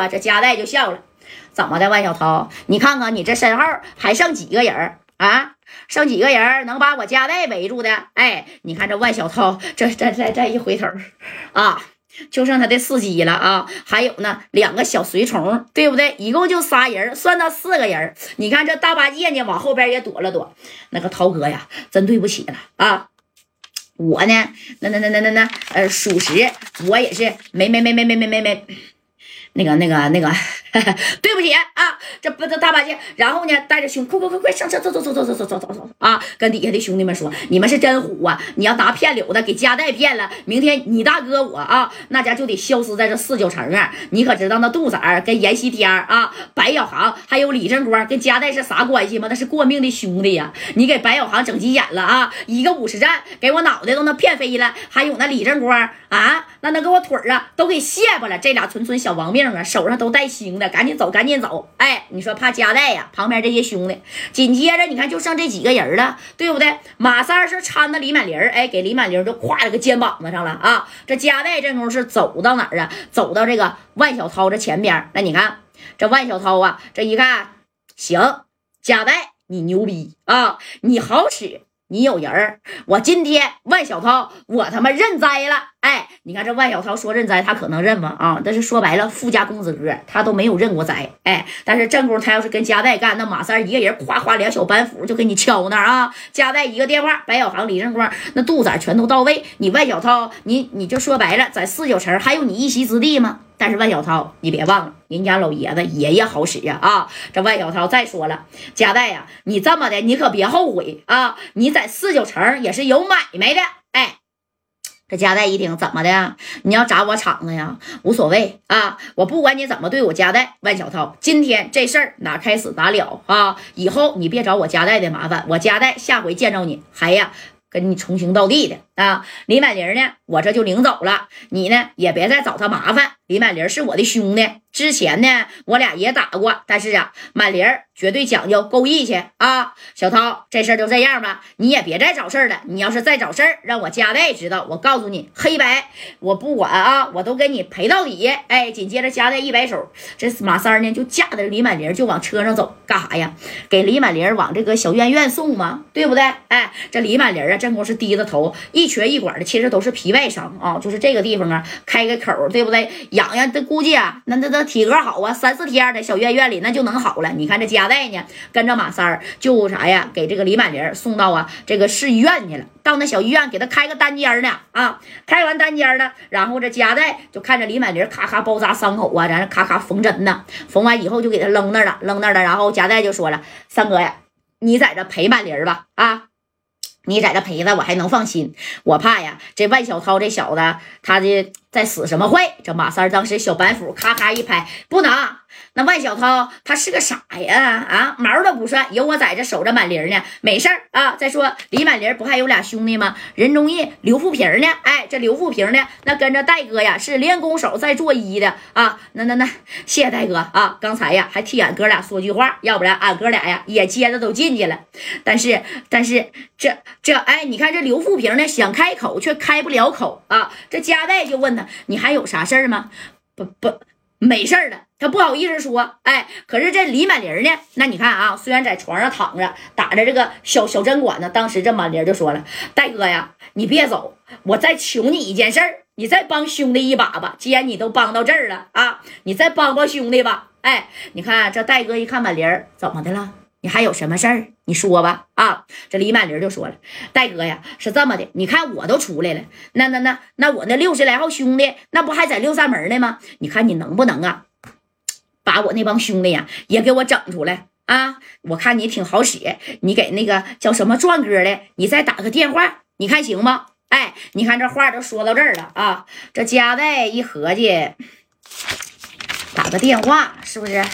啊，这加代就笑了，怎么的，万小涛？你看看你这身后还剩几个人啊？剩几个人能把我加代围住的？哎，你看这万小涛，这这这这一回头啊，就剩他的司机了啊，还有呢两个小随从，对不对？一共就仨人，算到四个人。你看这大八戒呢，往后边也躲了躲。那个涛哥呀，真对不起了啊！我呢，那那那那那那，呃，属实我也是没没没没没没没没。那个、那个、那个，对不起啊，这不这大八戒，然后呢，带着兄，快快快快上车，走走走走走走走走走啊！跟底下的兄弟们说，你们是真虎啊！你要拿骗柳的给加代骗了，明天你大哥我啊，那家就得消失在这四九城啊！你可知道那杜子儿跟阎锡天啊、白小航还有李正光跟加代是啥关系吗？那是过命的兄弟呀！你给白小航整急眼了啊！一个五十战给我脑袋都能骗飞了，还有那李正光啊，那能给我腿儿啊都给卸巴了，这俩纯纯小亡。命啊，手上都带星的，赶紧走，赶紧走！哎，你说怕夹带呀？旁边这些兄弟，紧接着你看就剩这几个人了，对不对？马三是搀着李满林哎，给李满林就挎了个肩膀子上了啊！这夹带这功夫是走到哪儿啊？走到这个万小涛这前边。那你看这万小涛啊，这一看行，夹带你牛逼啊，你好使。你有人儿，我今天万小涛，我他妈认栽了。哎，你看这万小涛说认栽，他可能认吗？啊，但是说白了，富家公子哥他都没有认过栽。哎，但是正宫他要是跟加代干，那马三一个人夸夸两小板斧就给你敲那啊。加代一个电话，白小航、李正光那肚子全都到位。你万小涛，你你就说白了，在四九城还有你一席之地吗？但是万小涛，你别忘了，人家老爷子爷爷好使呀！啊，这万小涛再说了，加代呀，你这么的，你可别后悔啊！你在四九城也是有买卖的。哎，这加代一听，怎么的？你要砸我场子呀？无所谓啊，我不管你怎么对我加代。万小涛，今天这事儿哪开始哪了啊？以后你别找我加代的麻烦，我加代下回见着你还呀。跟你重行到弟的啊，李满林呢？我这就领走了。你呢，也别再找他麻烦。李满林是我的兄弟，之前呢，我俩也打过。但是啊，满林绝对讲究够义气啊。小涛，这事儿就这样吧，你也别再找事儿了。你要是再找事儿，让我家代知道，我告诉你，黑白我不管啊，我都给你赔到底。哎，紧接着家代一摆手，这马三呢就架着李满林就往车上走，干啥呀？给李满林往这个小院院送吗？对不对？哎，这李满林啊。正宫是低着头，一瘸一拐的，其实都是皮外伤啊，就是这个地方啊，开个口，对不对？痒痒，这估计啊，那那那体格好啊，三四天的小院院里那就能好了。你看这家带呢，跟着马三儿就啥呀，给这个李满林送到啊这个市医院去了。到那小医院给他开个单间呢啊，开完单间了，然后这家带就看着李满林咔咔包扎伤口啊，然后咔咔缝针呢，缝完以后就给他扔那了，扔那了。然后家带就说了：“三哥呀，你在这陪满林吧啊。”你在这陪着我还能放心，我怕呀，这万小涛这小子，他的在使什么坏？这马三当时小板斧咔咔一拍，不能。那万小涛他是个啥呀啊，毛都不算，有我在这守着满林呢，没事儿啊。再说李满林不还有俩兄弟吗？任忠义、刘富平呢？哎，这刘富平呢，那跟着戴哥呀是练功手在做揖的啊。那那那，谢谢戴哥啊，刚才呀还替俺哥俩说句话，要不然俺哥俩呀也接着都进去了。但是但是这这哎，你看这刘富平呢想开口却开不了口啊。这加代就问他，你还有啥事儿吗？不不。没事儿他不好意思说，哎，可是这李满林呢？那你看啊，虽然在床上躺着打着这个小小针管呢，当时这满林就说了：“戴哥呀，你别走，我再求你一件事儿，你再帮兄弟一把吧。既然你都帮到这儿了啊，你再帮帮兄弟吧。”哎，你看这戴哥一看满林怎么的了？你还有什么事儿？你说吧。啊，这李满林就说了：“戴哥呀，是这么的，你看我都出来了，那那那那我那六十来号兄弟，那不还在六扇门呢吗？你看你能不能啊，把我那帮兄弟呀也给我整出来啊？我看你挺好使，你给那个叫什么壮哥的，你再打个电话，你看行吗？哎，你看这话都说到这儿了啊，这家代一合计，打个电话是不是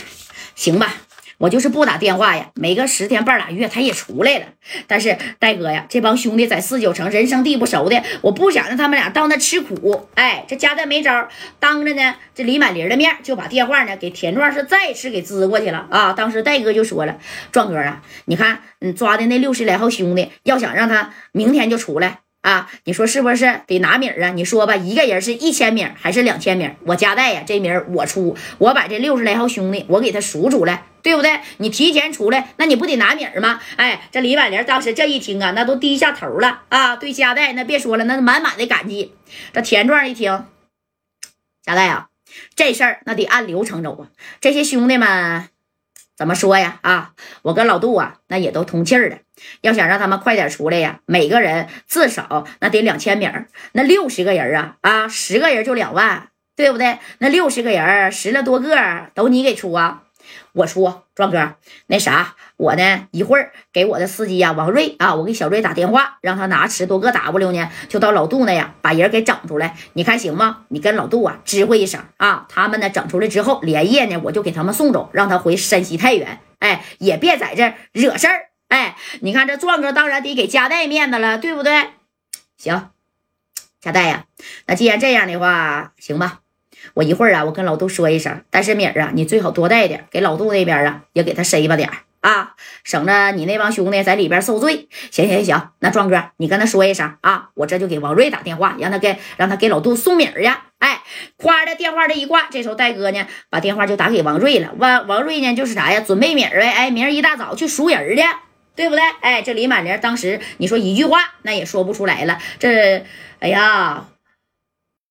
行吧？”我就是不打电话呀，没个十天半拉月他也出来了。但是戴哥呀，这帮兄弟在四九城人生地不熟的，我不想让他们俩到那吃苦。哎，这家代没招，当着呢这李满林的面就把电话呢给田壮是再次给支过去了啊。当时戴哥就说了：“壮哥啊，你看你抓的那六十来号兄弟，要想让他明天就出来。”啊，你说是不是得拿米儿啊？你说吧，一个人是一千米还是两千米？我加代呀，这名我出，我把这六十来号兄弟，我给他数出来，对不对？你提前出来，那你不得拿米儿吗？哎，这李婉玲当时这一听啊，那都低下头了啊，对加代那别说了，那满满的感激。这田壮一听，加代啊，这事儿那得按流程走啊，这些兄弟们。怎么说呀？啊，我跟老杜啊，那也都通气儿的。要想让他们快点出来呀，每个人至少那得两千米儿。那六十个人啊，啊，十个人就两万，对不对？那六十个人，十来多个都你给出啊。我说，壮哥，那啥，我呢一会儿给我的司机呀王瑞啊，我给小瑞打电话，让他拿十多个 W 呢，就到老杜那呀，把人给整出来，你看行吗？你跟老杜啊知会一声啊，他们呢整出来之后，连夜呢我就给他们送走，让他回山西太原，哎，也别在这惹事儿，哎，你看这壮哥当然得给家代面子了，对不对？行，家代呀，那既然这样的话，行吧。我一会儿啊，我跟老杜说一声，但是米儿啊，你最好多带点，给老杜那边啊也给他塞吧点啊，省着你那帮兄弟在里边受罪。行行行，那壮哥你跟他说一声啊，我这就给王瑞打电话，让他给让他给老杜送米儿去。哎，夸的电话这一挂，这时候戴哥呢把电话就打给王瑞了。王王瑞呢就是啥呀，准备米儿呗。哎，明儿一大早去赎人去，对不对？哎，这李满玲当时你说一句话那也说不出来了。这，哎呀。